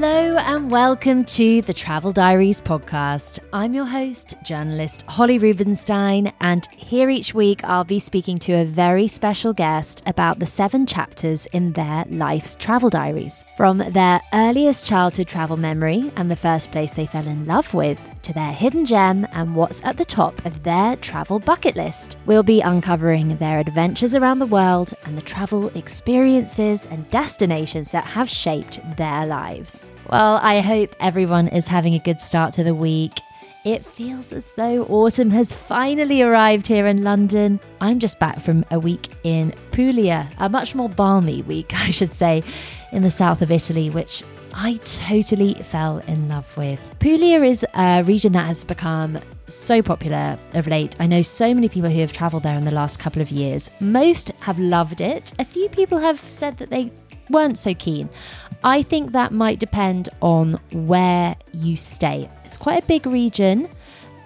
Hello and welcome to the Travel Diaries podcast. I'm your host, journalist Holly Rubenstein, and here each week I'll be speaking to a very special guest about the seven chapters in their life's travel diaries. From their earliest childhood travel memory and the first place they fell in love with, to their hidden gem and what's at the top of their travel bucket list. We'll be uncovering their adventures around the world and the travel experiences and destinations that have shaped their lives. Well, I hope everyone is having a good start to the week. It feels as though autumn has finally arrived here in London. I'm just back from a week in Puglia, a much more balmy week, I should say, in the south of Italy, which I totally fell in love with. Puglia is a region that has become so popular of late. I know so many people who have traveled there in the last couple of years. Most have loved it. A few people have said that they weren't so keen. I think that might depend on where you stay. It's quite a big region.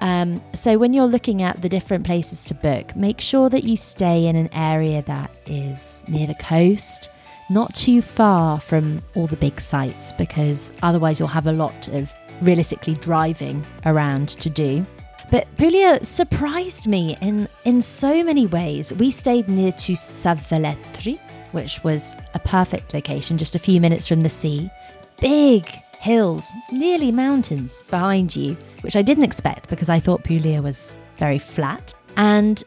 Um, so, when you're looking at the different places to book, make sure that you stay in an area that is near the coast, not too far from all the big sites, because otherwise you'll have a lot of realistically driving around to do. But Puglia surprised me in, in so many ways. We stayed near to Savelletri, which was a perfect location, just a few minutes from the sea. Big hills, nearly mountains behind you, which I didn't expect because I thought Puglia was very flat. And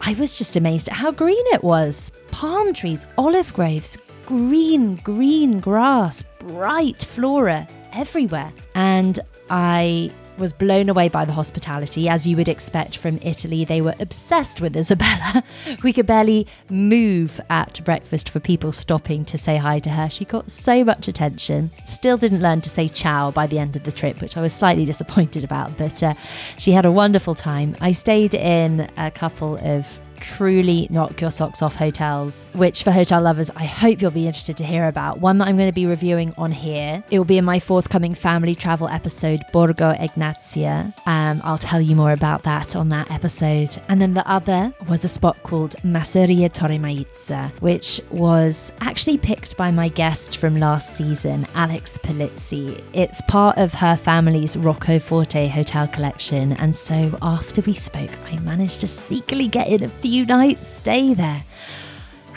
I was just amazed at how green it was palm trees, olive groves, green, green grass, bright flora everywhere. And I was blown away by the hospitality, as you would expect from Italy. They were obsessed with Isabella. We could barely move at breakfast for people stopping to say hi to her. She got so much attention. Still didn't learn to say ciao by the end of the trip, which I was slightly disappointed about, but uh, she had a wonderful time. I stayed in a couple of truly knock your socks off hotels, which for hotel lovers, I hope you'll be interested to hear about. One that I'm going to be reviewing on here. It will be in my forthcoming family travel episode, Borgo Egnazia. Um, I'll tell you more about that on that episode. And then the other was a spot called Masseria Torre Maizza, which was actually picked by my guest from last season, Alex Polizzi. It's part of her family's Rocco Forte hotel collection. And so after we spoke, I managed to sneakily get in a few few nights stay there.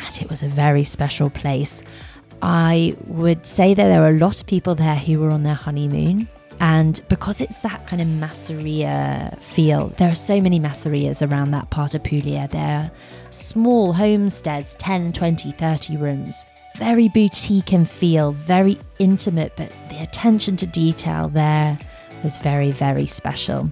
And it was a very special place. I would say that there were a lot of people there who were on their honeymoon. And because it's that kind of masseria feel, there are so many masserias around that part of Puglia. They're small homesteads, 10, 20, 30 rooms. Very boutique and feel, very intimate, but the attention to detail there was very, very special.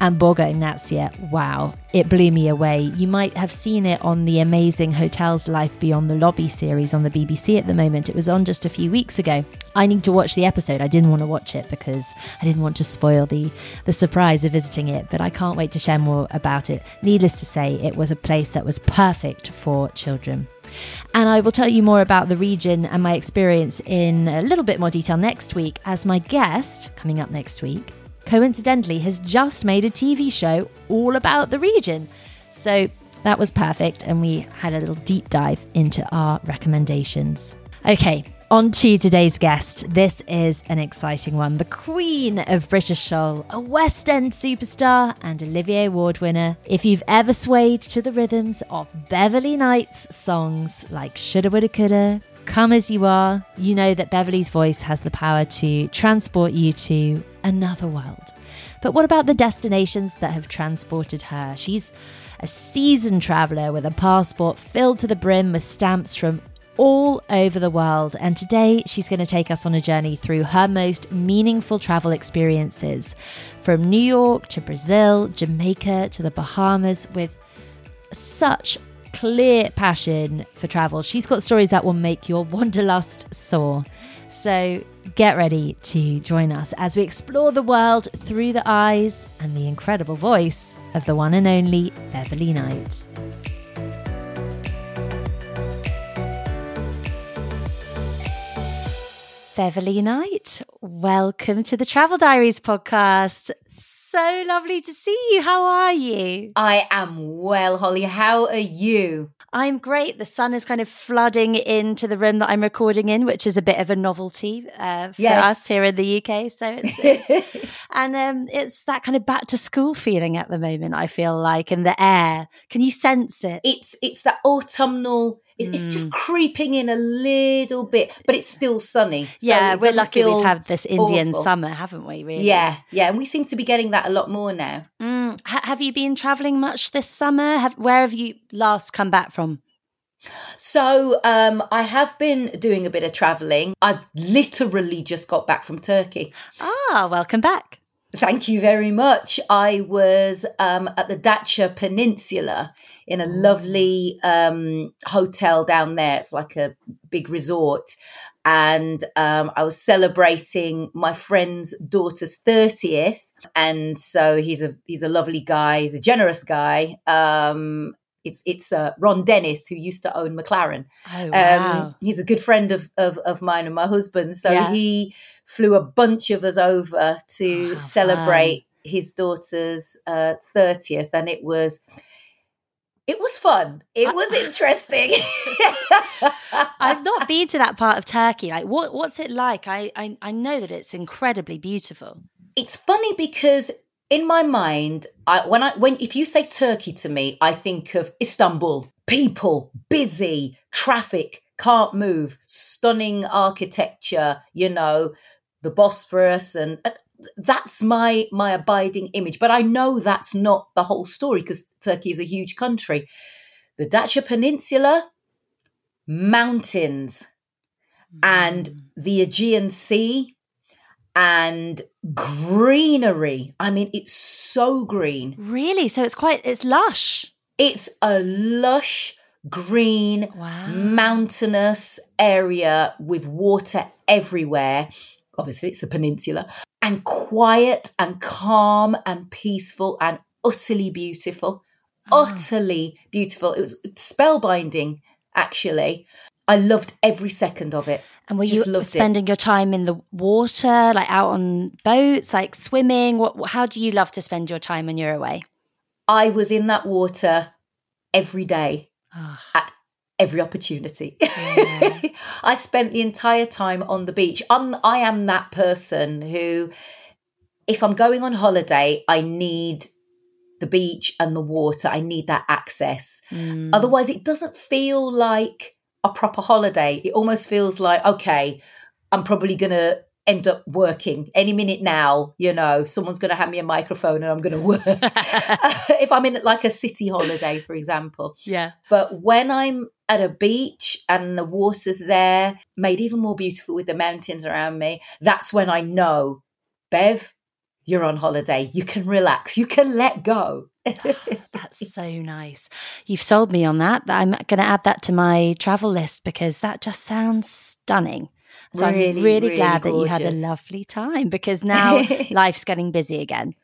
And Borgo Egnazia, wow, it blew me away. You might have seen it on the amazing Hotels Life Beyond the Lobby series on the BBC at the moment. It was on just a few weeks ago. I need to watch the episode. I didn't want to watch it because I didn't want to spoil the, the surprise of visiting it, but I can't wait to share more about it. Needless to say, it was a place that was perfect for children. And I will tell you more about the region and my experience in a little bit more detail next week, as my guest, coming up next week, coincidentally has just made a TV show all about the region. So that was perfect, and we had a little deep dive into our recommendations. Okay, on to today's guest. This is an exciting one. The Queen of British Soul, a West End superstar and Olivier Award winner. If you've ever swayed to the rhythms of Beverley Knights songs like Shoulda Woulda Coulda, Come As You Are, you know that Beverley's voice has the power to transport you to another world. But what about the destinations that have transported her? She's a seasoned traveller with a passport filled to the brim with stamps from all over the world. And today she's going to take us on a journey through her most meaningful travel experiences from New York to Brazil, Jamaica to the Bahamas with such clear passion for travel. She's got stories that will make your wanderlust soar. So get ready to join us as we explore the world through the eyes and the incredible voice of the one and only Beverley Knight. Beverley Knight, welcome to the Travel Diaries podcast. so lovely to see you. How are you? I am well, Holly. How are you? I'm great. The sun is kind of flooding into the room that I'm recording in, which is a bit of a novelty uh, for yes. us here in the UK. So it's, it's and um, it's that kind of back to school feeling at the moment. I feel like in the air. Can you sense it? It's it's that autumnal it's, mm. just creeping in a little bit, but it's still sunny. So yeah, we're lucky we've had this Indian awful. summer, haven't we? Really? Yeah, yeah, and we seem to be getting that a lot more now. Mm. H- have you been traveling much this summer? Have, where have you last come back from? So um, I have been doing a bit of traveling. I've literally just got back from Turkey. Ah, welcome back. Thank you very much. I was um, at the Datça Peninsula in a lovely um, hotel down there. It's like a big resort. And um, I was celebrating my friend's daughter's 30th. And so he's a he's a lovely guy. He's a generous guy. Um, it's it's uh, Ron Dennis who used to own McLaren. Oh, um, wow. Um, he's a good friend of, of, of mine and my husband. So yeah. he flew a bunch of us over to oh, celebrate fun. his daughter's uh, 30th, and it was it was fun. It was interesting. I've not been to that part of Turkey. Like, what what's it like? I, I I know that it's incredibly beautiful. It's funny because in my mind, I, when I when if you say Turkey to me, I think of Istanbul, people, busy, traffic, can't move, stunning architecture, you know, the Bosphorus, and uh, that's my my abiding image. But I know that's not the whole story because Turkey is a huge country. The Datça Peninsula, mountains, mm. and the Aegean Sea and greenery. I mean, it's so green. Really? So it's quite, it's lush. It's a lush, green, wow. mountainous area with water everywhere. Obviously, it's a peninsula and quiet and calm and peaceful and utterly beautiful. Oh. Utterly beautiful. It was spellbinding, actually. I loved every second of it. And were Just you spending it. your time in the water, like out on boats, like swimming? What? How do you love to spend your time when you're away? I was in that water every day oh. at every opportunity. Yeah. I spent the entire time on the beach. I'm, I am that person who, if I'm going on holiday, I need the beach and the water. I need that access. Mm. Otherwise, it doesn't feel like a proper holiday. It almost feels like, okay, I'm probably going to end up working any minute now. You know, someone's going to hand me a microphone and I'm going to work. if I'm in like a city holiday, for example. Yeah. But when I'm at a beach and the water's there, made even more beautiful with the mountains around me, that's when I know, Bev, you're on holiday. You can relax. You can let go. That's so nice. You've sold me on that. I'm going to add that to my travel list because that just sounds stunning. So really, I'm really, really glad gorgeous. that you had a lovely time because now life's getting busy again.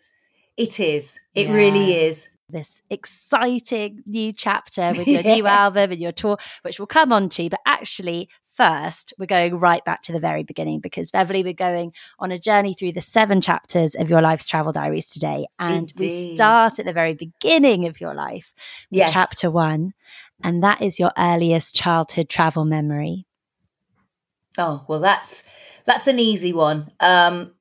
It is. It yeah. really is. This exciting new chapter with your new album and your tour, which we'll come on to. But actually, first, we're going right back to the very beginning because Beverley, we're going on a journey through the seven chapters of your life's travel diaries today. And Indeed. we start at the very beginning of your life, yes. chapter one. And that is your earliest childhood travel memory. Oh, well, that's that's an easy one. Um,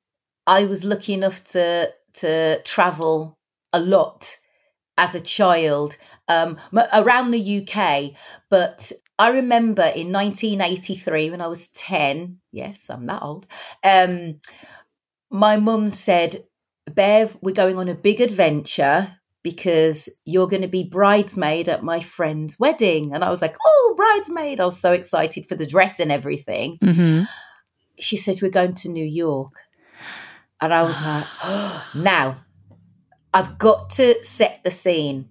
I was lucky enough to to travel a lot as a child um, around the UK, but I remember in 1983 when I was 10, yes, I'm that old, um, my mum said, Bev, we're going on a big adventure because you're going to be bridesmaid at my friend's wedding. And I was like, oh, bridesmaid. I was so excited for the dress and everything. Mm-hmm. She said, we're going to New York. And I was like, oh, now I've got to set the scene.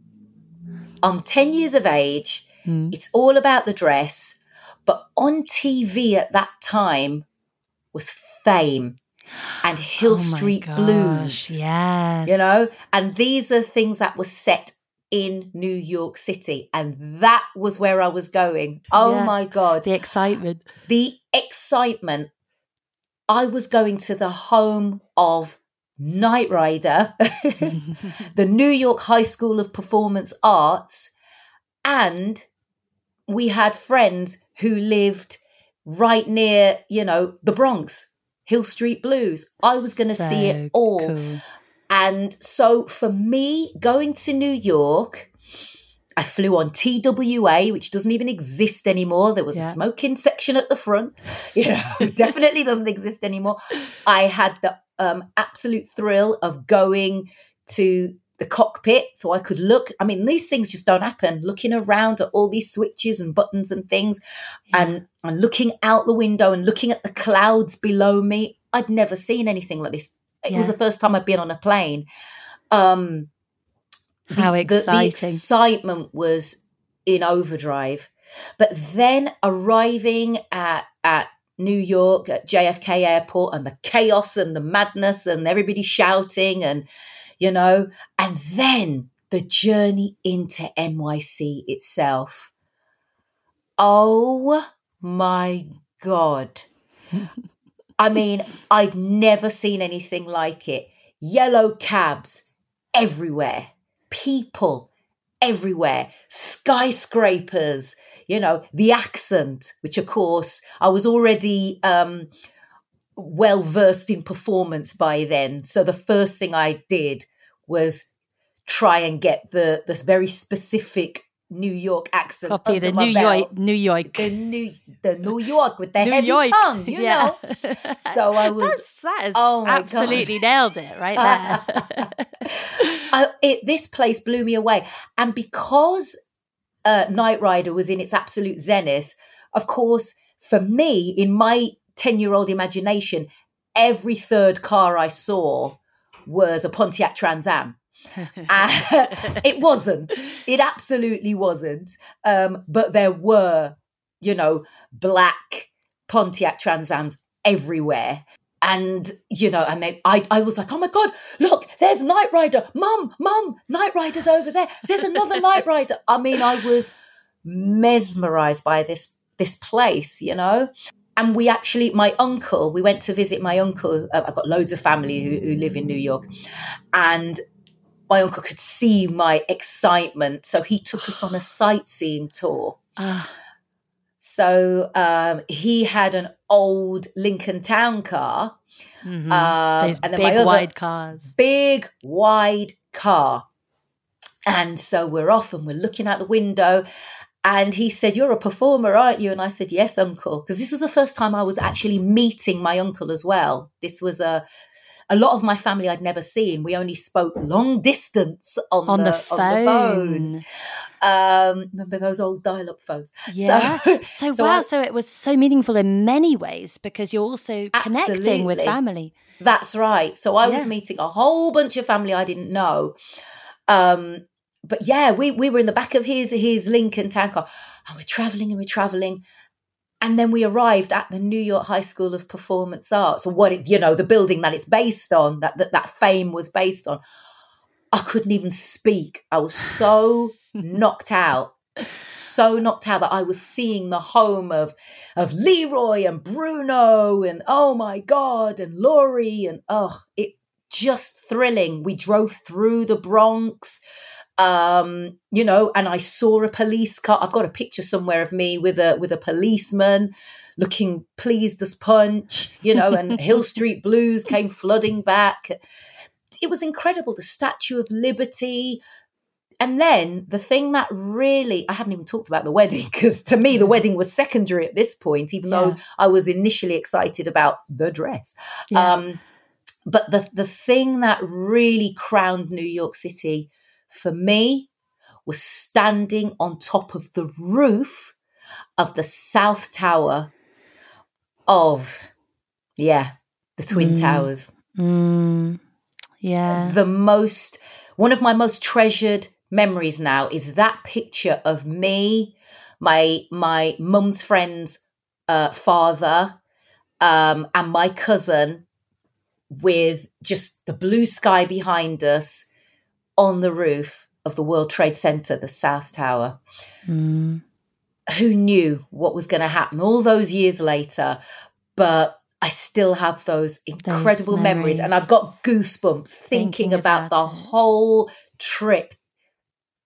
I'm 10 years of age Mm. It's all about the dress. But on TV at that time was fame and Hill oh Street gosh, Blues. Yes. You know, and these are things that were set in New York City. And that was where I was going. Oh yeah, my God. The excitement. The excitement. I was going to the home of Knight Rider, the New York High School of Performance Arts, and we had friends who lived right near, you know, the Bronx, Hill Street Blues. I was going to so see it all. Cool. And so for me, going to New York, I flew on TWA, which doesn't even exist anymore. There was yeah. a smoking section at the front. You know, definitely doesn't exist anymore. I had the um, absolute thrill of going to the cockpit so I could look. I mean, these things just don't happen. Looking around at all these switches and buttons and things yeah. and, and looking out the window and looking at the clouds below me. I'd never seen anything like this. It yeah. was the first time I'd been on a plane. Um, How the, exciting. The, the excitement was in overdrive. But then arriving at, at New York at JFK airport and the chaos and the madness and everybody shouting and, you know, and then the journey into NYC itself. Oh my God. I mean, I'd never seen anything like it. Yellow cabs everywhere, people everywhere, skyscrapers, you know, the accent, which of course I was already um, well versed in performance by then. So the first thing I did was try and get the this very specific New York accent. Copy the New belt. York, New York, the New, the New York with the New heavy York. tongue. You yeah. know. So I was. That's, that is oh absolutely God. nailed it right there. I, it, this place blew me away, and because uh, Knight Rider was in its absolute zenith, of course, for me, in my 10 year old imagination, every third car I saw was a Pontiac Trans Am. uh, it wasn't. It absolutely wasn't. Um, but there were, you know, black Pontiac Trans Ams everywhere and you know and then I, I was like oh my god look there's Knight Rider. Mum mum Knight Rider's over there. There's another Knight Rider. I mean i was mesmerized by this this place you know? And we actually my uncle we went to visit my uncle. Uh, i've got loads of family who, who live in new york. And my uncle could see my excitement. So he took us on a sightseeing tour. Uh so um, he had an old Lincoln Town car. Mm-hmm. Um, and then big, wide cars. Big, wide car. And so we're off and we're looking out the window. And he said, You're a performer, aren't you? And I said, Yes, uncle. Because this was the first time I was actually meeting my uncle as well. This was a a lot of my family I'd never seen. We only spoke long distance on, on the, the, phone. On the phone. Um, remember those old dial-up phones? Yeah. So, so, so wow. I, so it was so meaningful in many ways because you're also absolutely. connecting with family. That's right. So I yeah. was meeting a whole bunch of family I didn't know. Um, but yeah, we we were in the back of his his Lincoln Town car, and we're traveling and we're traveling, and then we arrived at the New York High School of Performance Arts, or what it, you know, the building that it's based on, that, that that fame was based on. I couldn't even speak. I was so knocked out, so knocked out that I was seeing the home of of Leroy and Bruno and oh my god and Laurie and oh, it just thrilling. We drove through the Bronx um you know and i saw a police car i've got a picture somewhere of me with a with a policeman looking pleased as punch you know and hill street blues came flooding back it was incredible the statue of liberty and then the thing that really i haven't even talked about the wedding because to me the wedding was secondary at this point even yeah. though i was initially excited about the dress yeah. um but the the thing that really crowned new york city for me was standing on top of the roof of the South Tower of, yeah, the Twin mm. Towers. Mm. Yeah. The most, one of my most treasured memories now is that picture of me, my my mum's friend's uh, father, um, and my cousin with just the blue sky behind us on the roof of the World Trade Center, the South Tower. Mm. Who knew what was going to happen all those years later? But I still have those incredible those memories. memories. and I've got goosebumps thinking, thinking about, about, the whole trip.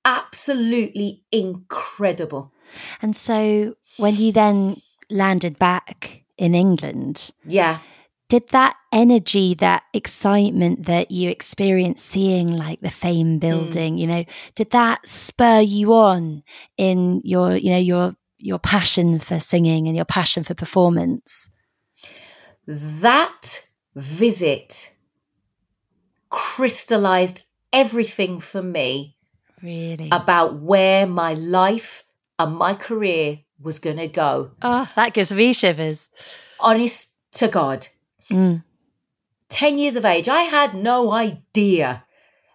Absolutely incredible. And so when you then landed back in England, yeah. Did that energy, that excitement that you experienced seeing like the fame mm. building, mm. you know, did that spur you on in your, you know, your your passion for singing and your passion for performance? That visit crystallized everything for me really about where my life and my career was going to go. Oh, that gives me shivers. Honest to God. Mm. 10 years of age, I had no idea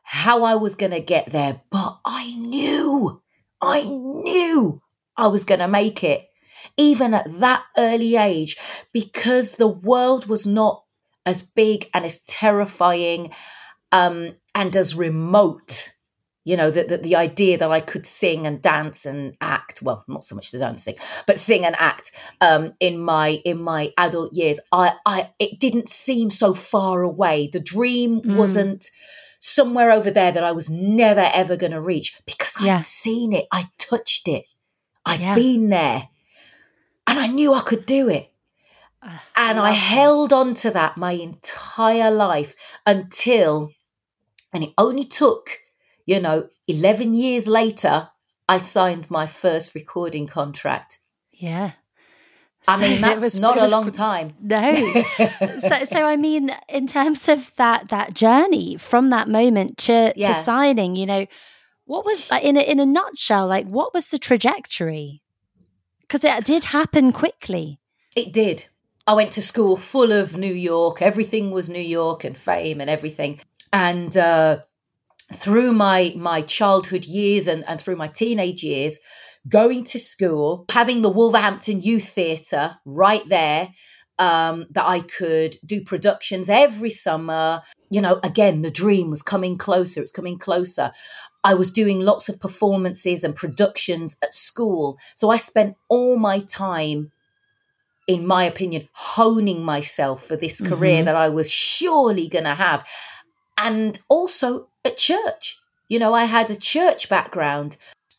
how I was going to get there, but I knew, I knew I was going to make it even at that early age, because the world was not as big and as terrifying um, and as remote. You know, that the, the idea that I could sing and dance and act, well, not so much the dancing, but sing and act um, in my in my adult years, I, I it didn't seem so far away. The dream mm. wasn't somewhere over there that I was never ever going to reach because I'd seen it, I touched it, I'd yeah. been there and I knew I could do it. Uh, and I held on to that my entire life until, and it only took, you know, 11 years later, I signed my first recording contract. Yeah. I so mean, that's was, not was, a long time. No. so, so I mean, in terms of that that journey from that moment to, yeah. to signing, you know, what was in a, in a nutshell? Like, what was the trajectory? Because it did happen quickly. It did. I went to school full of New York. Everything was New York and fame and everything. And uh, through my my childhood years and, and through my teenage years, going to school, having the Wolverhampton Youth Theatre right there, um, that I could do productions every summer. You know, again, the dream was coming closer. It's coming closer. I was doing lots of performances and productions at school. So I spent all my time, in my opinion, honing myself for this career mm-hmm. that I was surely going to have. And also at church. You know, I had a church background.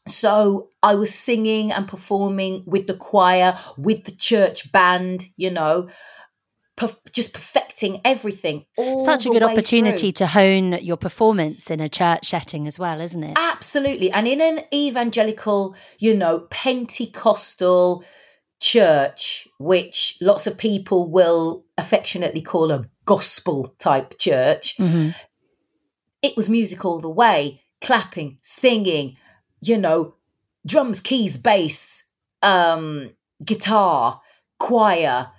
So I was singing and performing with the choir, with the church band, you know per- just perfecting everything. Such a good opportunity through. to hone your performance in a church setting as well, isn't it? Absolutely. And in an evangelical, you know, Pentecostal church, which lots of people will affectionately call a gospel type church, mm-hmm. It was music all the way clapping, singing, you know, drums, keys, bass, um, guitar, choir,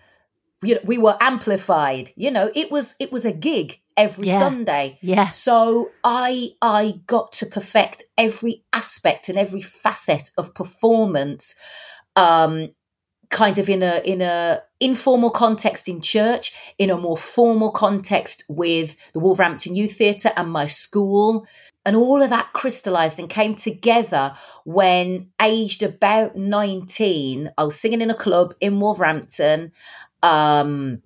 you know, we were amplified. You know, it was it was a gig every yeah. Sunday. Yeah. So I I got to perfect every aspect and every facet of performance. Um, kind of in a in a informal context in church, in a more formal context with the Wolverhampton Youth Theatre and my school. And all of that crystallized and came together when aged about 19, I was singing in a club in Wolverhampton. Um,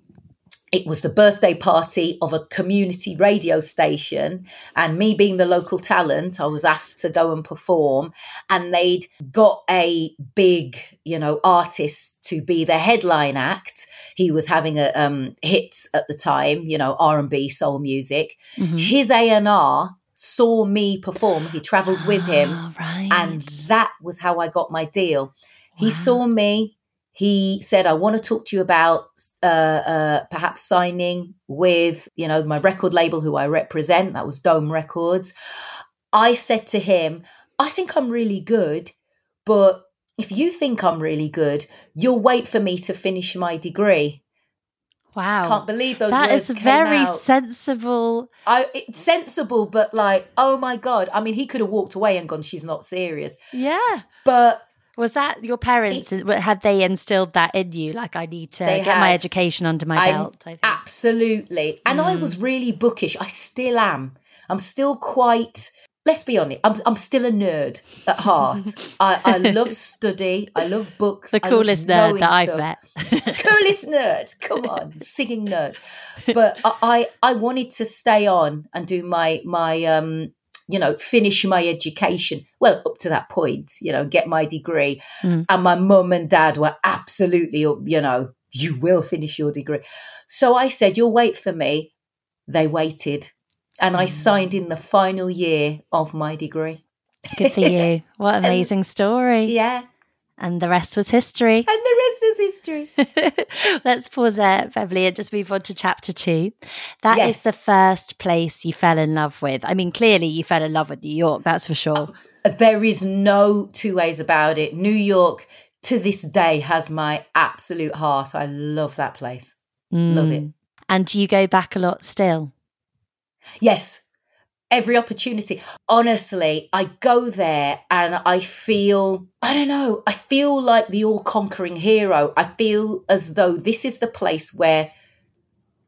it was the birthday party of a community radio station and me being the local talent i was asked to go and perform and they'd got a big you know artist to be the headline act he was having a um, hits at the time you know r&b soul music mm-hmm. his a&r saw me perform he traveled with him oh, right. and that was how i got my deal wow. he saw me he said, I want to talk to you about uh, uh, perhaps signing with, you know, my record label who I represent. That was Dome Records. I said to him, I think I'm really good, but if you think I'm really good, you'll wait for me to finish my degree. Wow. Can't believe those That is very out. sensible. I it's sensible, but like, oh my God. I mean, he could have walked away and gone, she's not serious. Yeah. But was that your parents? Had they instilled that in you? Like, I need to get had. my education under my I'm, belt. absolutely. And mm. I was really bookish. I still am. I'm still quite let's be honest, I'm, I'm still a nerd at heart. I, I love study. I love books. The coolest nerd that I've met. coolest nerd. Come on, singing nerd. But I, I wanted to stay on and do my my um you know finish my education. Well, up to that point, you know, get my degree. Mm. And my mum and dad were absolutely, you know, you will finish your degree. So I said, you'll wait for me. They waited and I mm. signed in the final year of my degree. Good for you. What amazing and, story. Yeah. And the rest was history. And the rest is history. Let's pause there, Beverley, and just move on to chapter two. That yes. is the first place you fell in love with. I mean, clearly you fell in love with New York, that's for sure. Oh, there is no two ways about it. New York to this day has my absolute heart. I love that place. Mm. Love it. And do you go back a lot still? Yes, every opportunity. Honestly, I go there and I feel, I don't know, I feel like the all conquering hero. I feel as though this is the place where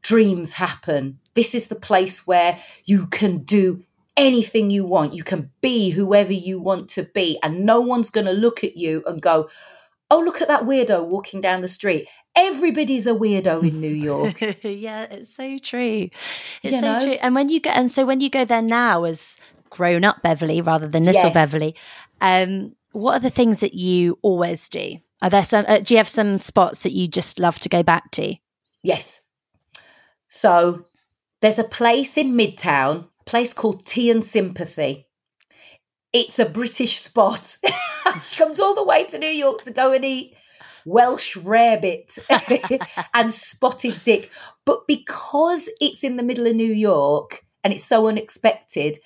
dreams happen. This is the place where you can do anything you want. You can be whoever you want to be, and no one's going to look at you and go, Oh, look at that weirdo walking down the street everybody's a weirdo in New York. yeah, it's so true. It's you so know? true. And when you go, and so when you go there now as grown up Beverley rather than little yes. Beverley, um, what are the things that you always do? Are there some? Uh, do you have some spots that you just love to go back to? Yes. So there's a place in Midtown, a place called Tea and Sympathy. It's a British spot. she comes all the way to New York to go and eat Welsh rarebit and spotted dick. But because it's in the middle of New York and it's so unexpected,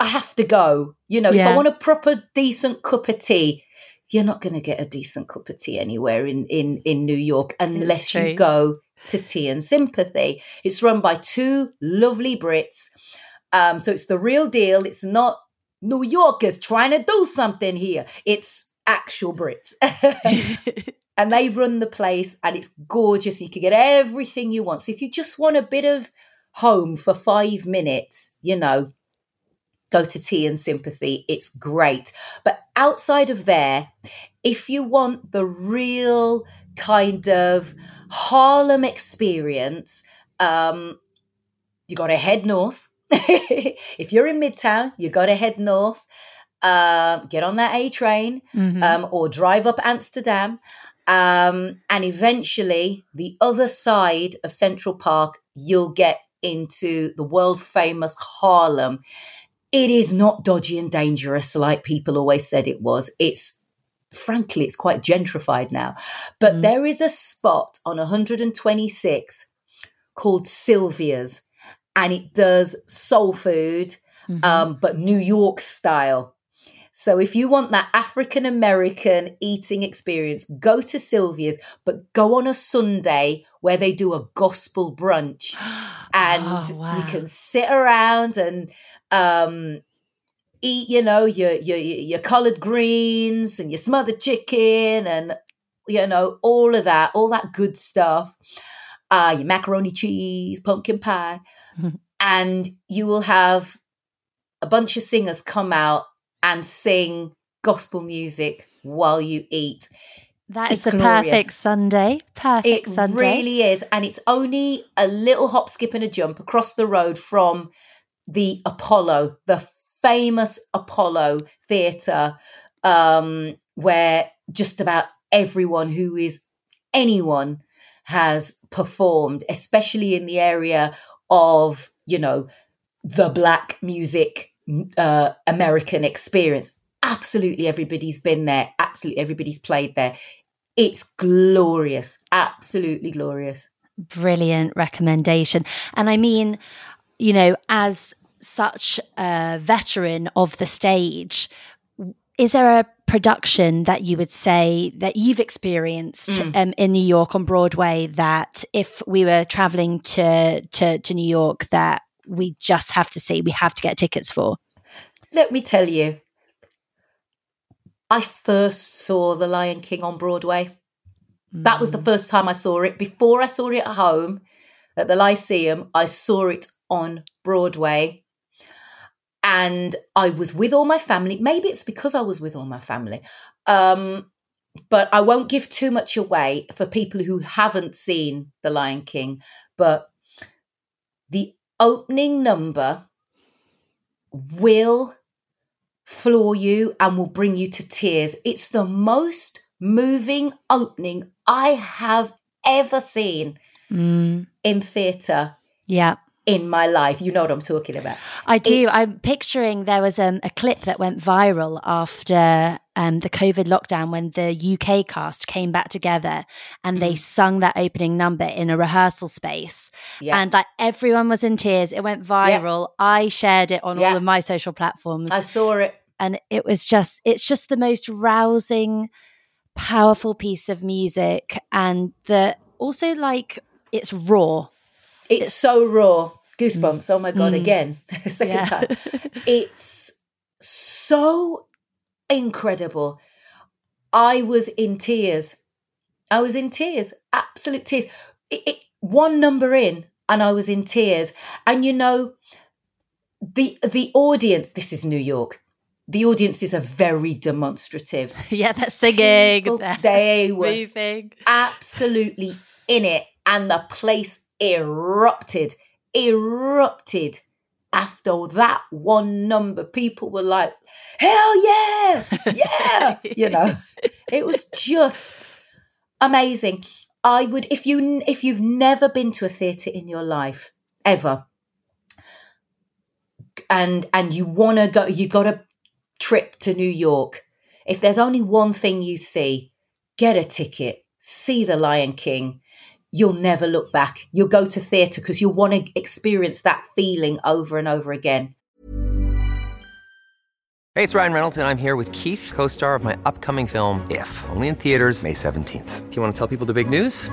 I have to go. You know, yeah. if I want a proper decent cup of tea, you're not going to get a decent cup of tea anywhere in in in New York unless you go to Tea and Sympathy. It's run by two lovely Brits. Um, so it's the real deal. It's not New Yorkers trying to do something here. It's actual Brits. and they run the place and it's gorgeous. You can get everything you want. So if you just want a bit of home for five minutes, you know, go to tea and sympathy. It's great. But outside of there, if you want the real kind of Harlem experience, um, you got to head north. if you're in Midtown, you got to head north uh, get on that A train mm-hmm. um, or drive up Amsterdam. Um, and eventually, the other side of Central Park, you'll get into the world famous Harlem. It is not dodgy and dangerous like people always said it was. It's frankly, it's quite gentrified now. But mm. there is a spot on 126th called Sylvia's, and it does soul food, mm-hmm. um, but New York style. So if you want that African American eating experience, go to Sylvia's, but go on a Sunday where they do a gospel brunch and oh, wow. you can sit around and um, eat, you know, your your your collard greens and your smothered chicken and you know all of that, all that good stuff. Uh, your macaroni cheese, pumpkin pie, and you will have a bunch of singers come out and sing gospel music while you eat. That is it's a glorious. perfect Sunday. Perfect it Sunday. It really is. And it's only a little hop, skip, and a jump across the road from the Apollo, the famous Apollo Theatre, um, where just about everyone who is anyone has performed, especially in the area of, you know, the black music uh, American experience. Absolutely everybody's been there. Absolutely everybody's played there. It's glorious. Absolutely glorious. Brilliant recommendation. And I mean, you know, as such a veteran of the stage, is there a production that you would say that you've experienced mm. um, in New York on Broadway that if we were traveling to, to, to New York that we just have to see, we have to get tickets for? Let me tell you, I first saw The Lion King on Broadway. Mm. That was the mm. first time I saw it. Before I saw it at home at the Lyceum, I saw it on Broadway. and I was with all my family. Maybe it's because I was with all my family. Um, but I won't give too much away for people who haven't seen The Lion King. But the opening number will floor you and will bring you to tears. It's the most moving opening I have ever seen mm. in theatre. Yeah in my life. You know what I'm talking about. I do. It's, I'm picturing there was um, a clip that went viral after um, the COVID lockdown when the UK cast came back together and they mm. sung that opening number in a rehearsal space. Yeah. And like everyone was in tears. It went viral. Yeah. I shared it on yeah. all of my social platforms. I saw it. And it was just, it's just the most rousing, powerful piece of music. And the also like, it's raw it's, it's so raw. Goosebumps. Oh my God, mm. again, second yeah. time. It's so incredible. I was in tears. I was in tears, absolute tears. It, it, one number in, and I was in tears. And you know, the the audience. This is New York. The audiences are very demonstrative. yeah, they're singing. People, they were moving. absolutely in it, and the place erupted, erupted after that one number. People were like, hell yeah, yeah, you know, it was just amazing. I would, if you, if you've never been to a theatre in your life ever, and, and you want to go, you got a trip to New York. If there's only one thing you see, get a ticket, see The Lion King, you'll never look back. You'll go to theatre because you'll want to experience that feeling over and over again. Hey, it's Ryan Reynolds, and I'm here with Keith, co star of my upcoming film, If, only in theaters, May 17th. Do you want to tell people the big news?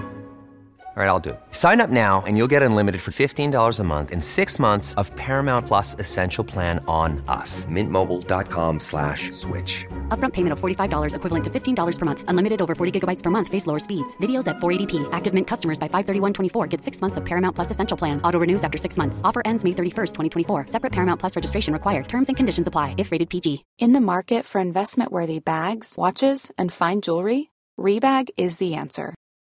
All right, I'll do it. Sign up now and you'll get unlimited for $15 a month in six months of Paramount Plus Essential Plan on us. Mintmobile.com slash switch. Upfront payment of $45 equivalent to $15 per month. Unlimited over 40 gigabytes per month. Face lower speeds. Videos at 480p. Active Mint customers by 531.24 get six months of Paramount Plus Essential Plan. Auto renews after six months. Offer ends May 31st, 2024. Separate Paramount Plus registration required. Terms and conditions apply if rated PG. In the market for investment-worthy bags, watches, and fine jewelry, Rebag is the answer.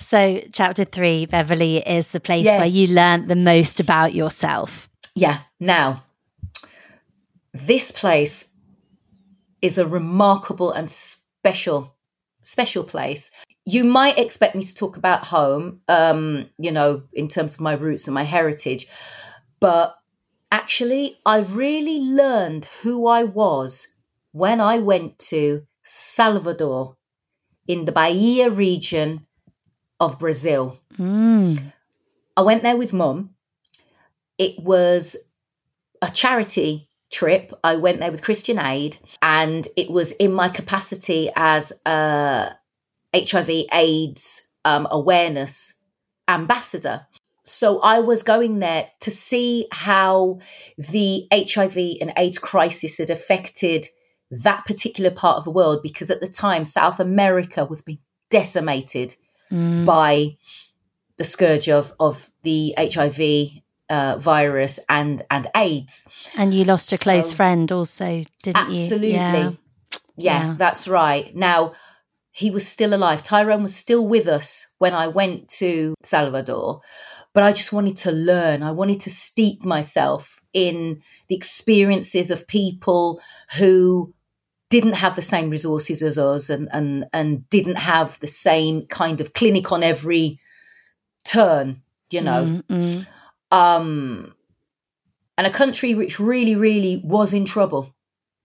So, chapter three, Beverley, is the place yes. where you learn the most about yourself. Yeah. Now, this place is a remarkable and special, special place. You might expect me to talk about home, um, you know, in terms of my roots and my heritage, but actually, I really learned who I was when I went to Salvador in the Bahia region of Brazil. Mm. I went there with mum. It was a charity trip. I went there with Christian Aid, and it was in my capacity as a HIV AIDS um, awareness ambassador. So I was going there to see how the HIV and AIDS crisis had affected that particular part of the world because at the time South America was being decimated mm. by the scourge of of the HIV uh, virus and and AIDS. And you lost a close so, friend, also, didn't absolutely. you? Absolutely. Yeah. yeah, that's right. Now he was still alive. Tyrone was still with us when I went to Salvador, but I just wanted to learn. I wanted to steep myself in the experiences of people who didn't have the same resources as us and and and didn't have the same kind of clinic on every turn you know? Mm-hmm. um and a country which really really was in trouble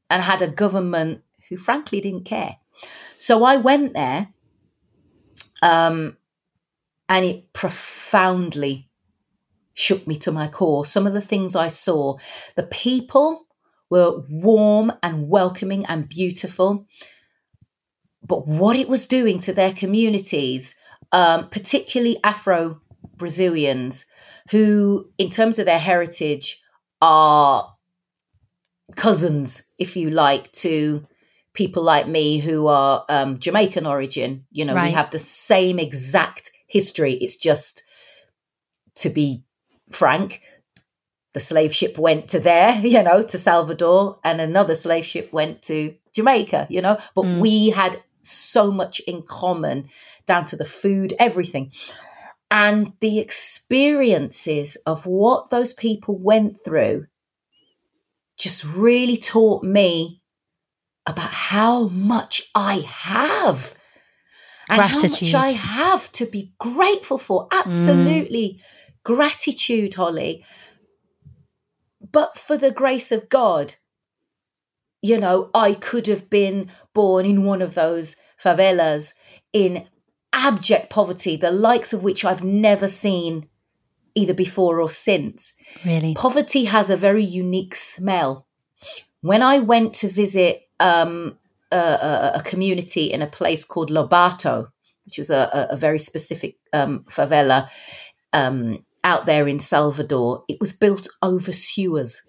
and had a government who frankly didn't care. So i went there um and it profoundly shook me to my core. Some of the things i saw the people were warm and welcoming and beautiful. But what it was doing to their communities, um, particularly Afro Brazilians, who, in terms of their heritage, are cousins, if you like, to people like me who are um, Jamaican origin. You know, right. we have the same exact history. It's just, to be frank, the slave ship went to there, you know, to Salvador, and another slave ship went to Jamaica, you know, but mm. we had so much in common down to the food, everything. And the experiences of what those people went through just really taught me about how much I have and Gratitude. how much I have to be grateful for. Mm. Absolutely. Mm. Gratitude, Holly. But for the grace of God, you know, I could have been born in one of those favelas in abject poverty, the likes of which I've never seen either before or since. Really? Poverty has a very unique smell. When I went to visit um, a, a, community in a place called Lobato, which was a, a very specific um, favela um, out there in Salvador, it was built over sewers.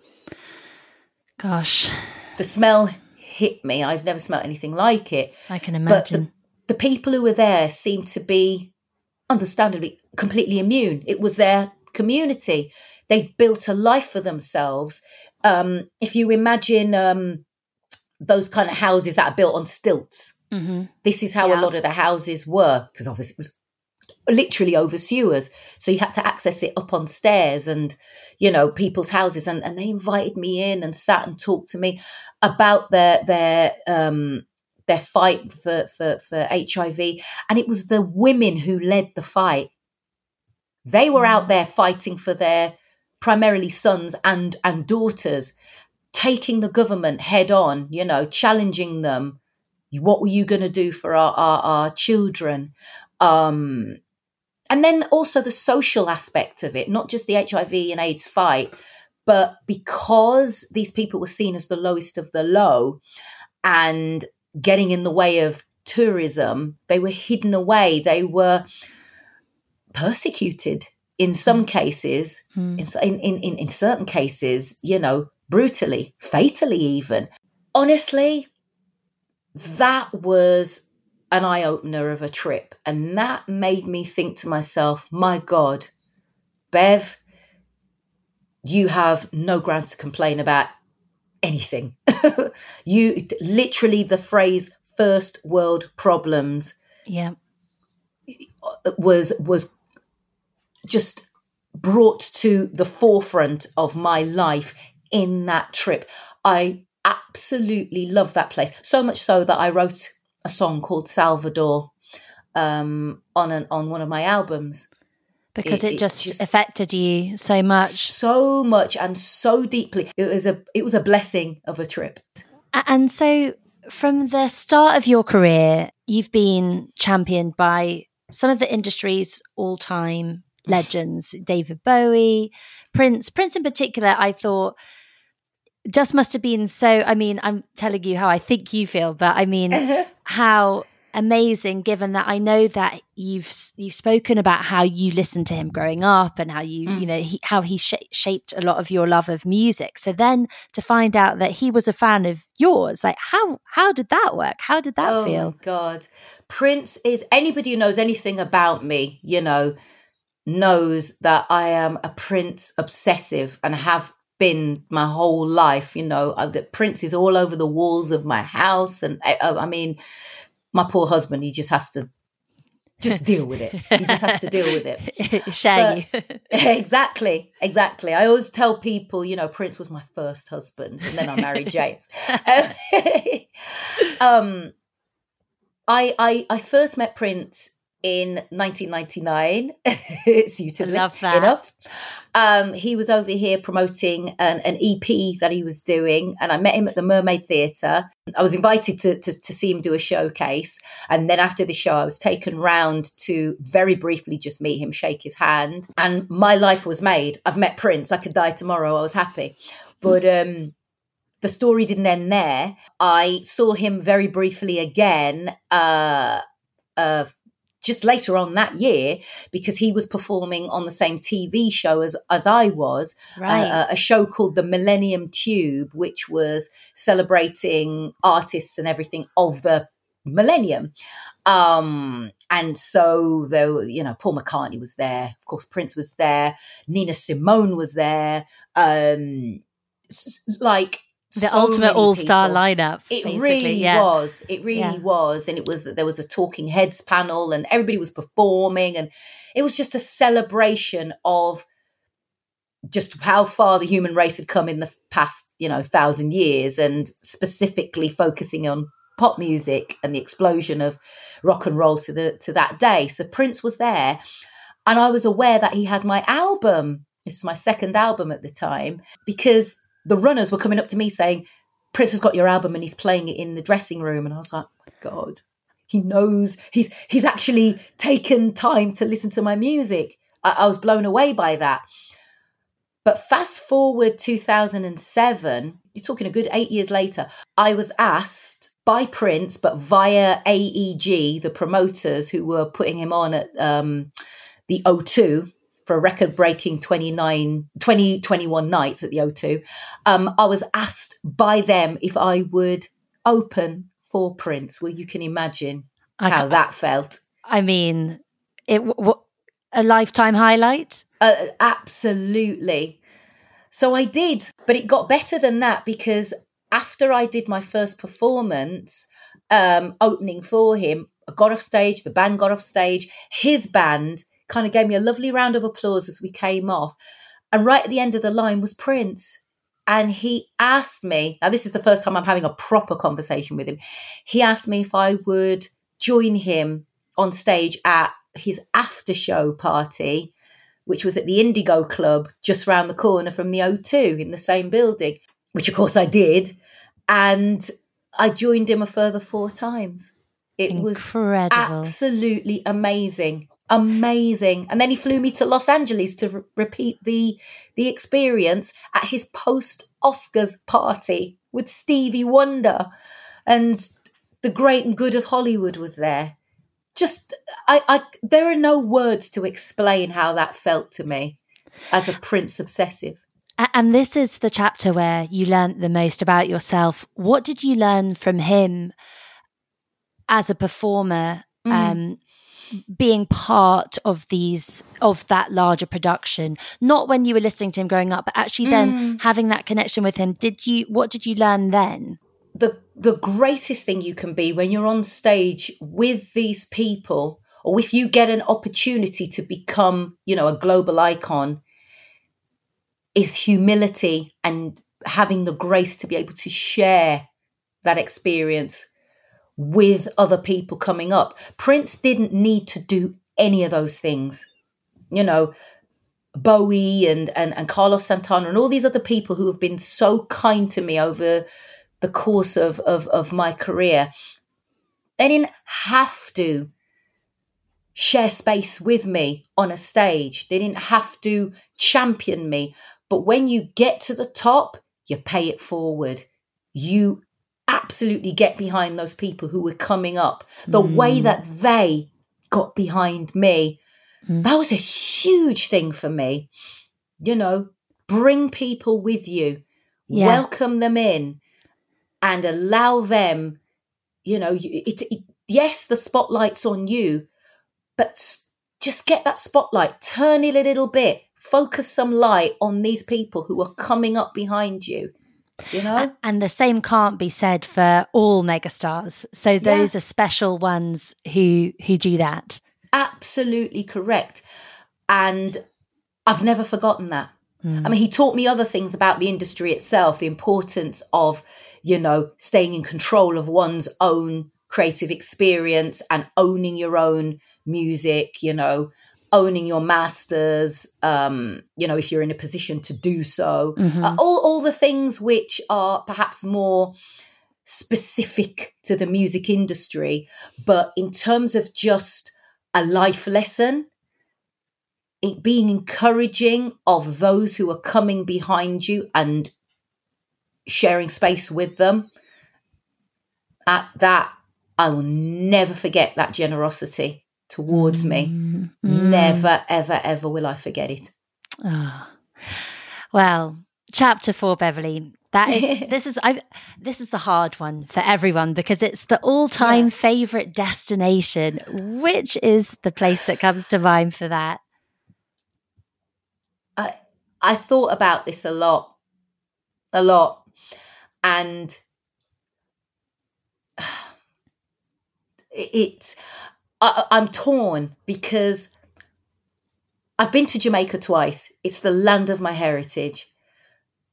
Gosh. The smell hit me. I've never smelled anything like it. I can imagine the people who were there seemed to be understandably completely immune. It was their community. They built a life for themselves. Um, if you imagine um, those kind of houses that are built on stilts, mm-hmm. this is how yeah. a lot of the houses were, because obviously it was literally over sewers. So you had to access it up on stairs and, you know, people's houses. And, and they invited me in and sat and talked to me about their, their, um, their fight for, for, for HIV. And it was the women who led the fight. They were out mm. there fighting for their primarily sons and, and daughters, taking the government head on, you know, challenging them. What were you going to do for our, our, our children? Um, and then also the social aspect of it, not just the HIV and AIDS fight, but because these people were seen as the lowest of the low and getting in the way of tourism. They were hidden away. They were persecuted in some hmm. cases, mm. in, in, in, in certain cases, you know, brutally, fatally, even. Honestly, that was an eye opener of a trip. And that made me think to myself, my God, Bev, you have no grounds to complain about anything. you literally the phrase first world problems yeah was was just brought to the forefront of my life in that trip. I absolutely love that place so much so that I wrote a song called Salvador um, on an, on one of my albums. Because it, it, just, just, affected you so much. So much and so deeply. It was a it was a blessing of a trip. And so from the start of your career you've been championed by some of the industry's all-time legends david bowie prince. Prince in particular i thought just must have been so i mean i'm telling you how i think you feel but i mean how amazing given that I know that you've you've spoken about how you listened to him growing up and how you mm. you know he, how he sh- shaped a lot of your love of music. So then to find out that he was a fan of yours like how how did that work? How did that oh feel? God. Prince is anybody who knows anything about me you know knows that I am a prince obsessive and have been my whole life you know uh, the prince is all over the walls of my house and I, I mean my poor husband, he just has to just deal with it. He just has to deal with it. Shaggy. exactly, exactly. I always tell people, you know, Prince was my first husband, and then I married James. um, I, I I first met Prince in 1999. it's you to love that enough. Um, he was over here promoting an, an, EP that he was doing, and I met him at the Mermaid Theatre. I was invited to, to, to see him do a showcase, and then after the show, I was taken round to very briefly just meet him, shake his hand, and my life was made. I've met Prince. I could die tomorrow. I was happy, but um, the story didn't end there. I saw him very briefly again uh, just later on that year because he was performing on the same TV show as, as I was, uh, right. uh, a show called The Millennium Tube, which was celebrating artists and everything of the millennium. Um, and so though, you know, Paul McCartney was there, of course, Prince was there, Nina Simone was there, um, like the so ultimate all star lineup. It really yeah. was. It really yeah. was. And it was that there was a talking heads panel and everybody was performing. And it was just a celebration of just how far the human race had come in the past, you know, thousand years and specifically focusing on pop music and the explosion of rock and roll to the to that day. So Prince was there and I was aware that he had my album. This is my second album at the time because the runners were coming up to me saying, Prince has got your album and he's playing it in the dressing room. And I was like, oh God, he knows he's he's actually taken time to listen to my music. I, I was blown away by that. But fast forward 2007, you're talking a good eight years later, I was asked by Prince, but via AEG, the promoters who were putting him on at um, the O2, for a record breaking 29, 20, 21 nights at the O2, um, I was asked by them if I would open for Prince. Well, you can imagine I how that felt. I mean, it w- a lifetime highlight? Uh, absolutely. So I did, but it got better than that because after I did my first performance, um, opening for him, I got off stage, the band got off stage, his band kind of gave me a lovely round of applause as we came off. And right at the end of the line was Prince. And he asked me, now this is the first time I'm having a proper conversation with him. He asked me if I would join him on stage at his after show party, which was at the Indigo Club just round the corner from the O2 in the same building, which of course I did. And I joined him a further four times. It Incredible. was absolutely amazing amazing. And then he flew me to Los Angeles to re- repeat the the experience at his post Oscars party with Stevie Wonder, and the great and good of Hollywood was there. Just, I, I, there are no words to explain how that felt to me as a Prince obsessive. And this is the chapter where you learned the most about yourself. What did you learn from him as a performer? Mm. Um, being part of these of that larger production. Not when you were listening to him growing up but actually then mm. having that connection with him. Did you what did you learn then? The the greatest thing you can be when you're on stage with these people or if you get an opportunity to become you know a global icon is humility and having the grace to be able to share that experience with other people coming up. Prince didn't need to do any of those things. You know, Bowie and, and, and Carlos Santana and all these other people who have been so kind to me over the course of, of, of my career, they didn't have to share space with me on a stage. They didn't have to champion me. But when you get to the top, you pay it forward. You absolutely get behind those people who were coming up. The mm. way that they got behind me, mm. that was a huge thing for me. You know, bring people with you, yeah. welcome them in, and allow them, you know, it, it, yes, the spotlight's on you, but just get that spotlight, turn it a little bit, focus some light on these people who are coming up behind you you know? and the same can't be said for all megastars. So those yeah. are special ones who who do that. Absolutely correct. And i've never forgotten that. Mm. i mean he taught me other things about the industry itself the importance of you know staying in control of one's own creative experience and owning your own music you know owning your masters, um, you know, if you're in a position to do so, mm-hmm. uh, all, all the things which are perhaps more specific to the music industry. But in terms of just a life lesson, it being encouraging of those who are coming behind you and sharing space with them. At that, I will never forget that generosity towards me. Mm. Never, ever, ever will I forget it. Oh. Well, chapter four, Beverley. That is this is I this is the hard one for everyone because it's the all-time yeah. favorite destination. Which is the place that comes to mind for that? I I thought about this a lot. A lot. And it I, I'm torn because I've been to Jamaica twice. It's the land of my heritage.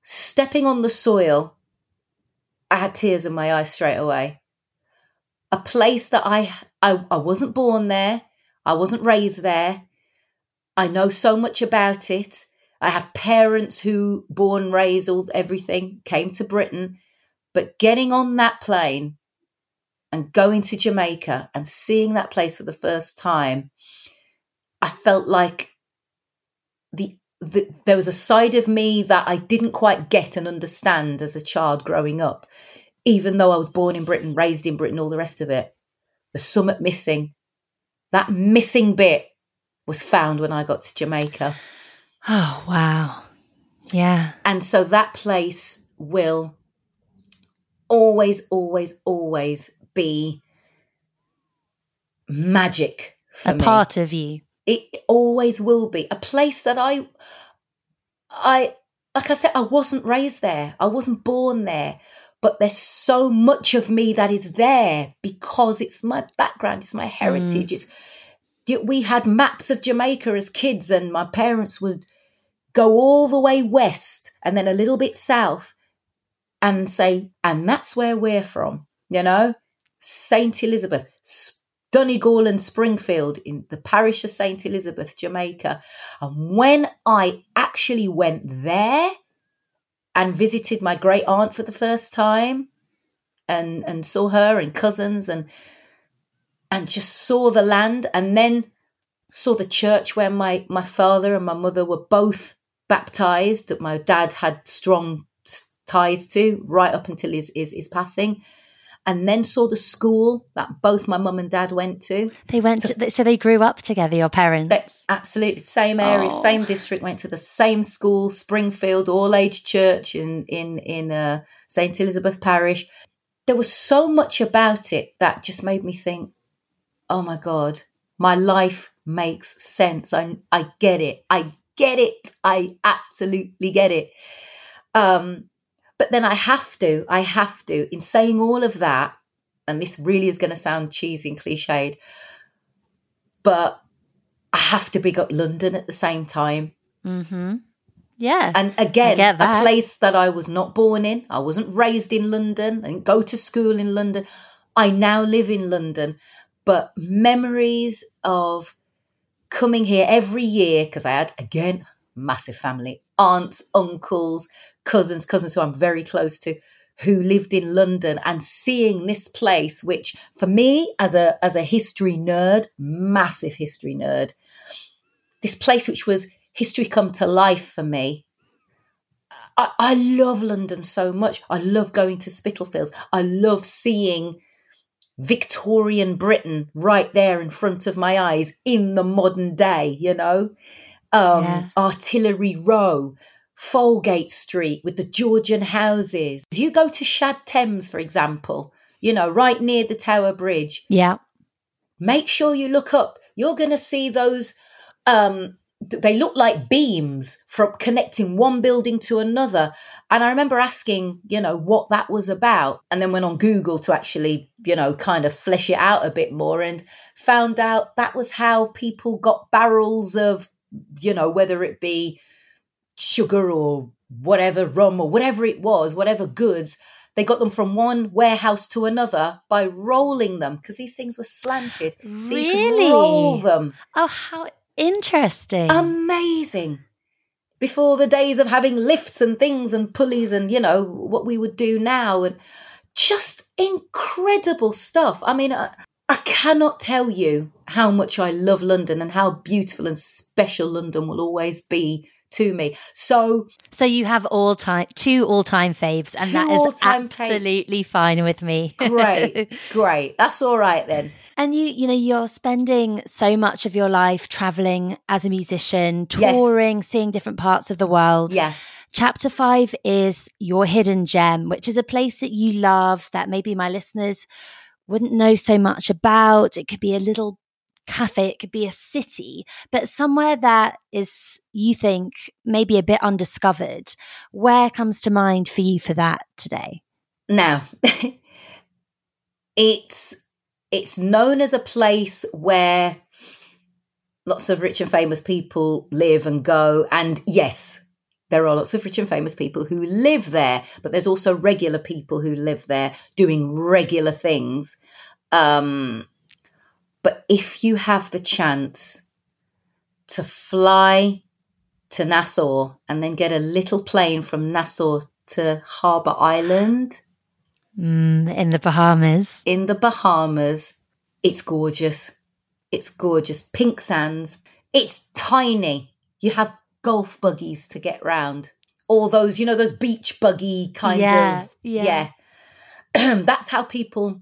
Stepping on the soil, I had tears in my eyes straight away. A place that I, I, I wasn't born there, I wasn't raised there. I know so much about it. I have parents who, born, raised, all everything, came to Britain. But getting on that plane and going to Jamaica and seeing that place for the first time, I felt like the, the, there was a side of me that I didn't quite get and understand as a child growing up, even though I was born in Britain, raised in Britain, all the rest of it. The something missing. That missing bit was found when I got to Jamaica. Oh, wow. Yeah. And so that place will always, always, always be magic a me. part of you it always will be a place that I, I, like I said, I wasn't raised there. I wasn't born there, but there's so much of me that is there because it's my background, it's my heritage. Mm. It's, we had maps of Jamaica as kids, and my parents would go all the way west and then a little bit south and say, and that's where we're from, you know, St. Elizabeth, Donegal and Springfield in the parish of St. Elizabeth, Jamaica. And when I actually went there and visited my great aunt for the first time and, and saw her and cousins and and just saw the land and then saw the church where my, my father and my mother were both baptized that my dad had strong ties to right up until his, his, his passing and then saw the school that both my mum and dad went to. They went to, so they grew up together, your parents? That's absolutely. Same area, oh. same district, went to the same school, Springfield All Age Church in, in, in uh, St. Elizabeth Parish. There was so much about it that just made me think, oh my God, my life makes sense. I, I get it. I get it. I absolutely get it. Um, but then I have to, I have to, in saying all of that, and this really is going to sound cheesy and cliched, but I have to big up London at the same time. Mm-hmm. Yeah. And again, a place that I was not born in. I wasn't raised in London and go to school in London. I now live in London. But memories of coming here every year, because I had, again, massive family, aunts, uncles, cousins, cousins who I'm very close to, who lived in London and seeing this place, which for me as a as a history nerd, massive history nerd, this place which was history come to life for me. I, I love London so much. I love going to Spitalfields. I love seeing Victorian Britain right there in front of my eyes in the modern day, you know? Um, yeah. Artillery Row, Folgate Street with the Georgian houses. You go to Shad Thames, for example, you know, right near the Tower Bridge. Yeah. Make sure you look up. You're going to see those. Um, they look like beams from connecting one building to another. And I remember asking, you know, what that was about, and then went on Google to actually, you know, kind of flesh it out a bit more, and found out that was how people got barrels of, you know, whether it be sugar or whatever rum or whatever it was, whatever goods, they got them from one warehouse to another by rolling them because these things were slanted. So really? you could roll them. Oh, how interesting. Amazing. Before the days of having lifts and things and pulleys and, you know, what we would do now. And just incredible stuff. I mean, I, I cannot tell you how much I love London and how beautiful and special London will always be to me. So, so you have all time two all time faves, and that is absolutely fine with me. great, great. That's all right then. And you, you know, you're spending so much of your life traveling as a musician, touring, yes. seeing different parts of the world. Yeah. Chapter five is your hidden gem, which is a place that you love that maybe my listeners wouldn't know so much about. It could be a little cafe, it could be a city, but somewhere that is, you think, maybe a bit undiscovered. Where comes to mind for you for that today? Now, it's it's known as a place where lots of rich and famous people live and go. And yes, there are lots of rich and famous people who live there, but there's also regular people who live there doing regular things. Um, but if you have the chance to fly to Nassau and then get a little plane from Nassau to Harbour Island, mm, in the Bahamas, in the Bahamas, it's gorgeous. It's gorgeous. Pink sands. It's tiny. You have golf buggies to get round. All those, you know, those beach buggy kind yeah, of. Yeah. Yeah. that's how people.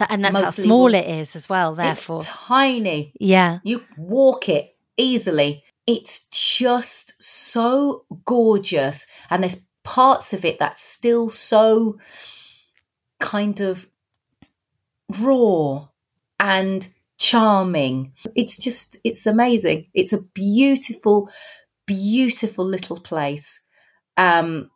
That, and that's how small it is as well, therefore. It's tiny. Yeah. You walk it easily. It's just so gorgeous. And there's parts of it that's still so kind of raw and charming. It's just, it's amazing. It's a beautiful, beautiful little place. Um,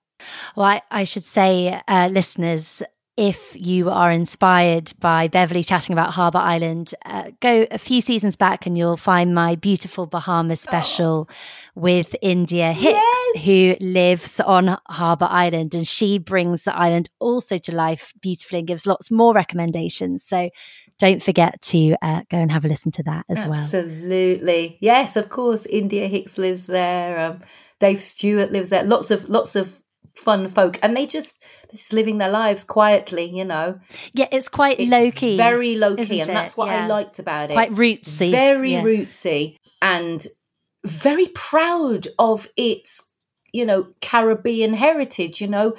well, I, I should say, uh, listeners, if you are inspired by Beverley chatting about Harbour Island, uh, go a few seasons back and you'll find my beautiful Bahamas special oh. with India Hicks, yes. who lives on Harbour Island. And she brings the island also to life beautifully and gives lots more recommendations. So don't forget to uh, go and have a listen to that as well. Absolutely. Yes, of course. India Hicks lives there. Um, Dave Stewart lives there. Lots of, lots of fun folk. And they just, just living their lives quietly, you know. Yeah, it's quite low key. Very low key. And it? that's what yeah. I liked about it. Quite rootsy. Very yeah. rootsy and very proud of its, you know, Caribbean heritage, you know.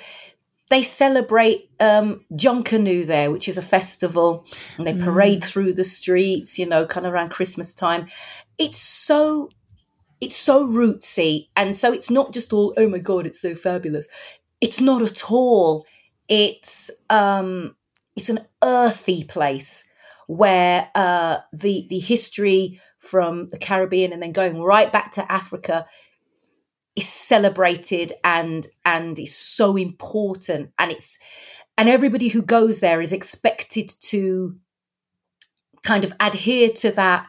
They celebrate um, Junkanoo there, which is a festival, and they mm. parade mm. through the streets, you know, kind of around Christmas time. It's so it's so rootsy and so it's not just all oh my god it's so fabulous it's not at all. It's um, it's an earthy place where uh, the the history from the Caribbean and then going right back to Africa is celebrated and and is so important and it's and everybody who goes there is expected to kind of adhere to that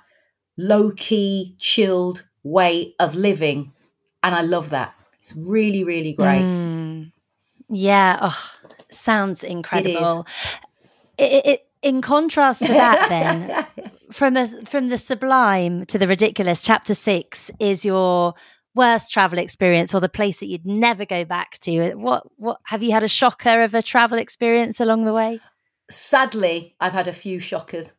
low key chilled way of living and I love that it's really really great mm. Yeah. Oh, sounds incredible. It, it, in contrast to that, then, from a, from the sublime to the ridiculous, chapter six is your worst travel experience or the place that you'd never go back to. What what have you had a shocker of a travel experience along the way? Sadly, I've had a few shockers.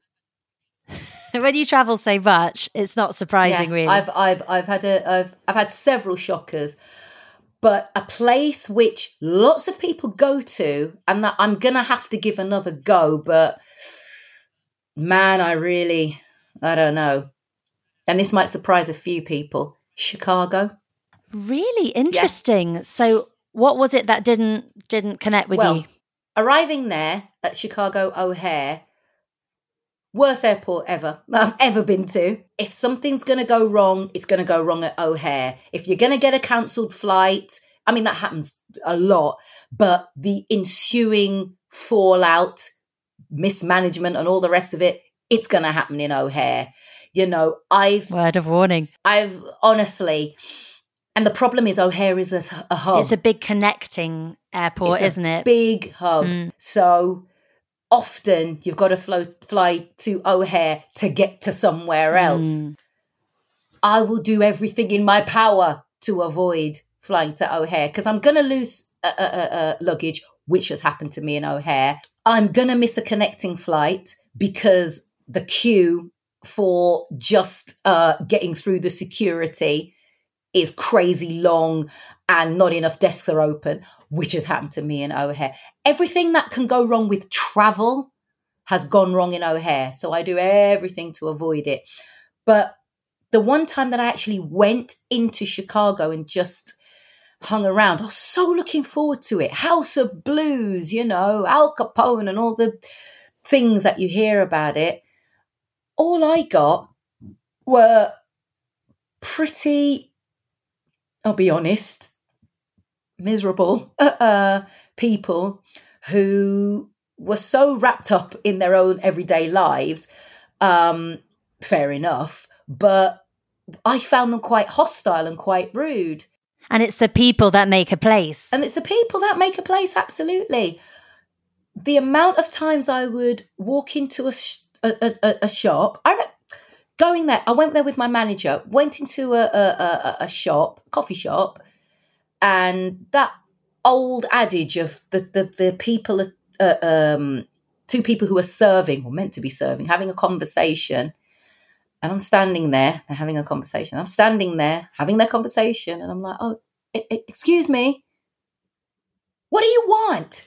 when you travel so much, it's not surprising, yeah, really. I've I've I've had a I've I've had several shockers but a place which lots of people go to and that I'm going to have to give another go but man I really I don't know. And this might surprise a few people. Chicago. Really? Interesting. Yeah. so what was it that didn't didn't connect with well, you? arriving there at Chicago O'Hare worst airport ever I've ever been to. If something's going to go wrong, it's going to go wrong at O'Hare. If you're going to get a cancelled flight, I mean, that happens a lot, but the ensuing fallout, mismanagement, and all the rest of it, it's going to happen in O'Hare. You know, I've. Word of warning. I've honestly. And the problem is O'Hare is a, a hub. It's a big connecting airport, isn't it? Big hub. Mm. So often you've got to flow, fly to O'Hare to get to somewhere else. Mm. I will do everything in my power to avoid flying to O'Hare because I'm going to lose uh, uh, uh, luggage, which has happened to me in O'Hare. I'm going to miss a connecting flight because the queue for just uh, getting through the security is crazy long and not enough desks are open, which has happened to me in O'Hare. Everything that can go wrong with travel has gone wrong in O'Hare. So I do everything to avoid it. But the one time that I actually went into Chicago and just hung around, I was so looking forward to it. House of Blues, you know, Al Capone and all the things that you hear about it. All I got were pretty, I'll be honest, miserable uh, people who were so wrapped up in their own everyday lives. Um, fair enough, but I found them quite hostile and quite rude. And it's the people that make a place. And it's the people that make a place, absolutely. The amount of times I would walk into a, a, a, a shop, I going there, I went there with my manager, went into a, a, a, shop, coffee shop, and that old adage of the, the, the people, uh, um, two people who are serving or meant to be serving, having a conversation. And I'm standing there, they're having a conversation. I'm standing there having their conversation, and I'm like, oh, excuse me, what do you want?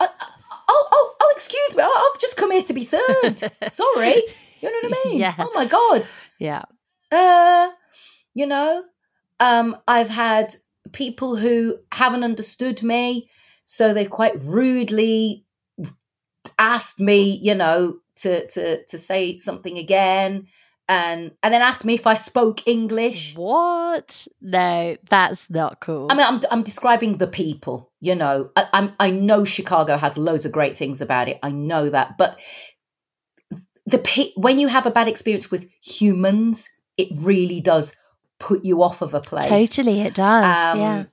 Uh, uh, oh, oh, oh, excuse me, I've just come here to be served. Sorry. You know what I mean? Yeah. Oh my God. Yeah. Uh, you know, um, I've had people who haven't understood me, so they've quite rudely asked me, you know, to to to say something again and and then asked me if I spoke English. What? No, that's not cool. I mean, I'm I'm describing the people. You know, I, I'm I know Chicago has loads of great things about it. I know that, but the when you have a bad experience with humans, it really does put you off of a place. Totally, it does. Um, yeah.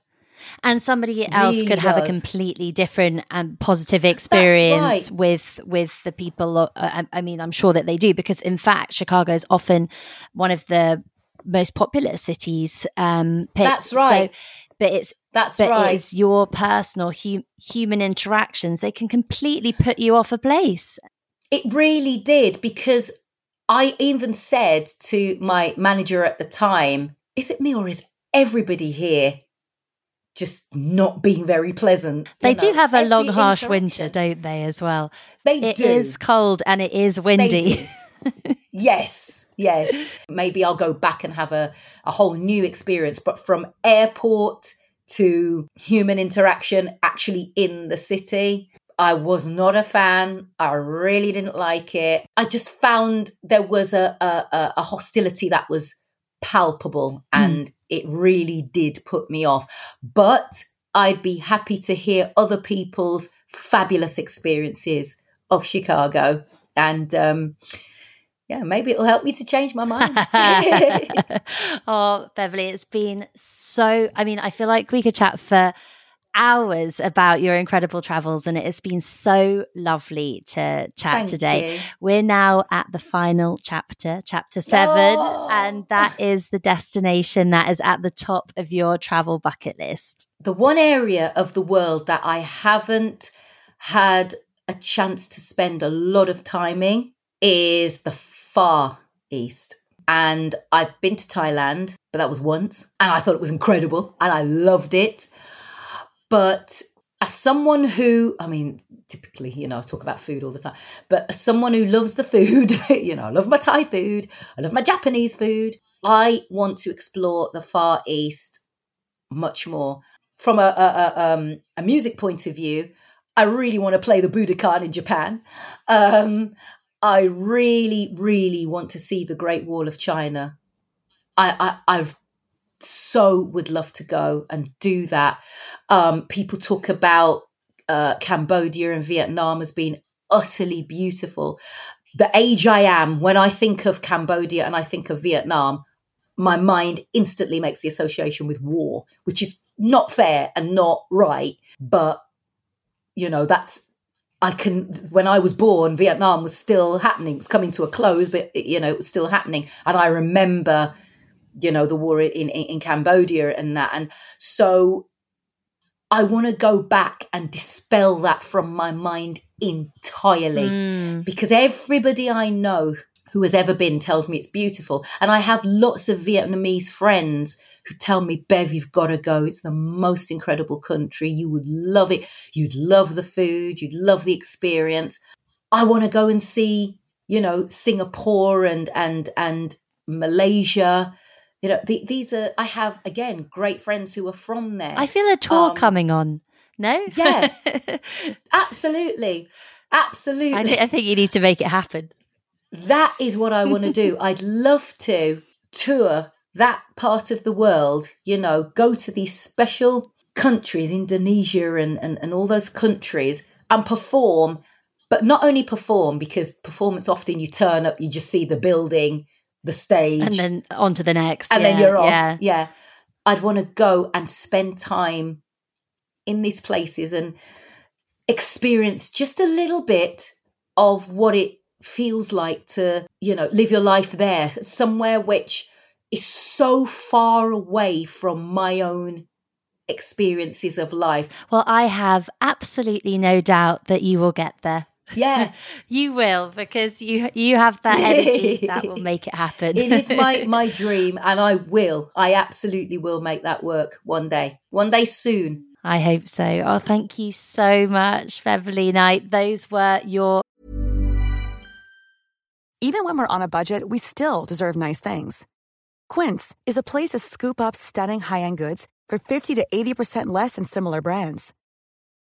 And somebody else really could have does. a completely different and positive experience right. with with the people. Uh, I, I mean, I'm sure that they do because, in fact, Chicago is often one of the most popular cities. Um, picked. That's right. So, but it's that's but right. it's your personal hu- human interactions. They can completely put you off a place. It really did because I even said to my manager at the time, is it me or is everybody here just not being very pleasant? They know, do have a every long, harsh winter, don't they, as well? They It do. is cold and it is windy. Yes, yes. Maybe I'll go back and have a, a whole new experience. But from airport to human interaction actually in the city, I was not a fan. I really didn't like it. I just found there was a, a, a hostility that was palpable and it really did put me off. But I'd be happy to hear other people's fabulous experiences of Chicago. And um, yeah, maybe it'll help me to change my mind. oh, Beverley, it's been so. I mean, I feel like we could chat for hours about your incredible travels, and it has been so lovely to chat Thank today. you. We're now at the final chapter, chapter seven, Oh. and that is the destination that is at the top of your travel bucket list. the one area of the world that I haven't had a chance to spend a lot of time in is the far east. And I've been to Thailand, but that was once. And I thought it was incredible and I loved it. But as someone who, I mean, typically, you know, I talk about food all the time, but as someone who loves the food, you know, I love my Thai food, I love my Japanese food. I want to explore the Far East much more. From a, a, a, um, a music point of view, I really want to play the Budokan in Japan. Um, I really, really want to see the Great Wall of China. I, I, I so would love to go and do that. Um, people talk about uh, Cambodia and Vietnam as being utterly beautiful. The age I am, when I think of Cambodia and I think of Vietnam, my mind instantly makes the association with war, which is not fair and not right. But, you know, that's, I can, when I was born, Vietnam was still happening. It was coming to a close, but, you know, it was still happening. And I remember, you know, the war in, in, in Cambodia and that. And so I want to go back and dispel that from my mind entirely Mm. because everybody I know who has ever been tells me it's beautiful. And I have lots of Vietnamese friends who tell me, Bev, you've got to go. It's the most incredible country. You would love it. You'd love the food. You'd love the experience. I want to go and see, you know, Singapore and and and Malaysia. You know, the, these are. I have again great friends who are from there. I feel a tour um, coming on. No, yeah, absolutely, absolutely. I, th- I think you need to make it happen. That is what I want to do. I'd love to tour that part of the world, you know, go to these special countries, Indonesia and, and, and all those countries, and perform, but not only perform, because performance often you turn up, you just see the building, the stage. And then on to the next. And yeah, then you're off. Yeah. yeah. I'd want to go and spend time in these places and experience just a little bit of what it feels like to, you know, live your life there, somewhere which is so far away from my own experiences of life. Well, I have absolutely no doubt that you will get there. Yeah. you will because you you have that energy that will make it happen. it is my my dream and I will. I absolutely will make that work one day. One day soon. I hope so. Oh, thank you so much, Beverley Knight. Those were your Even when we're on a budget, we still deserve nice things. Quince is a place to scoop up stunning high-end goods for 50 to 80% less than similar brands.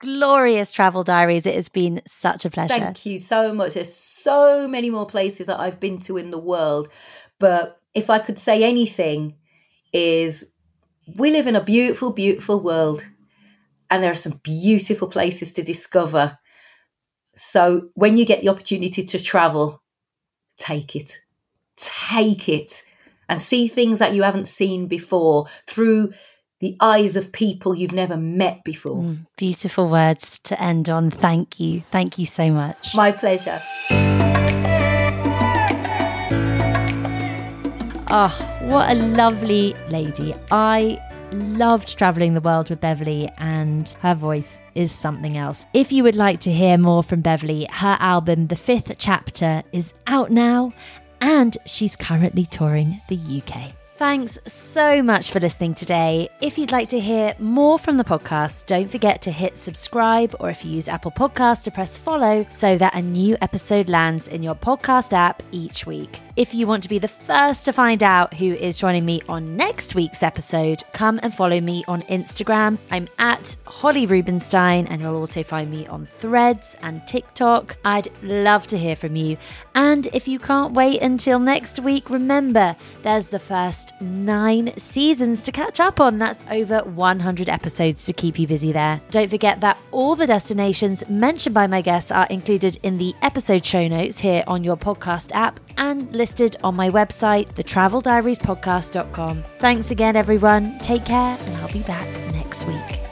Glorious travel diaries. It has been such a pleasure. Thank you so much. There's so many more places that I've been to in the world, but if I could say anything is we live in a beautiful beautiful world and there are some beautiful places to discover so when you get the opportunity to travel, take it. Take it and see things that you haven't seen before through the eyes of people you've never met before. Mm, beautiful words to end on. Thank you. Thank you so much. My pleasure. Oh, what a lovely lady. I loved traveling the world with Beverley, and her voice is something else. If you would like to hear more from Beverley, her album, The Fifth Chapter, is out now, and she's currently touring the UK. Thanks so much for listening today. If you'd like to hear more from the podcast, don't forget to hit subscribe or if you use Apple Podcasts to press follow so that a new episode lands in your podcast app each week. If you want to be the first to find out who is joining me on next week's episode, come and follow me on Instagram. I'm at Holly Rubenstein, and you'll also find me on threads and TikTok. I'd love to hear from you. And if you can't wait until next week, remember there's the first nine seasons to catch up on. That's over 100 episodes to keep you busy there. Don't forget that all the destinations mentioned by my guests are included in the episode show notes here on your podcast app and listen listed on my website, thetraveldiariespodcast.com. Thanks again, everyone. Take care, and I'll be back next week.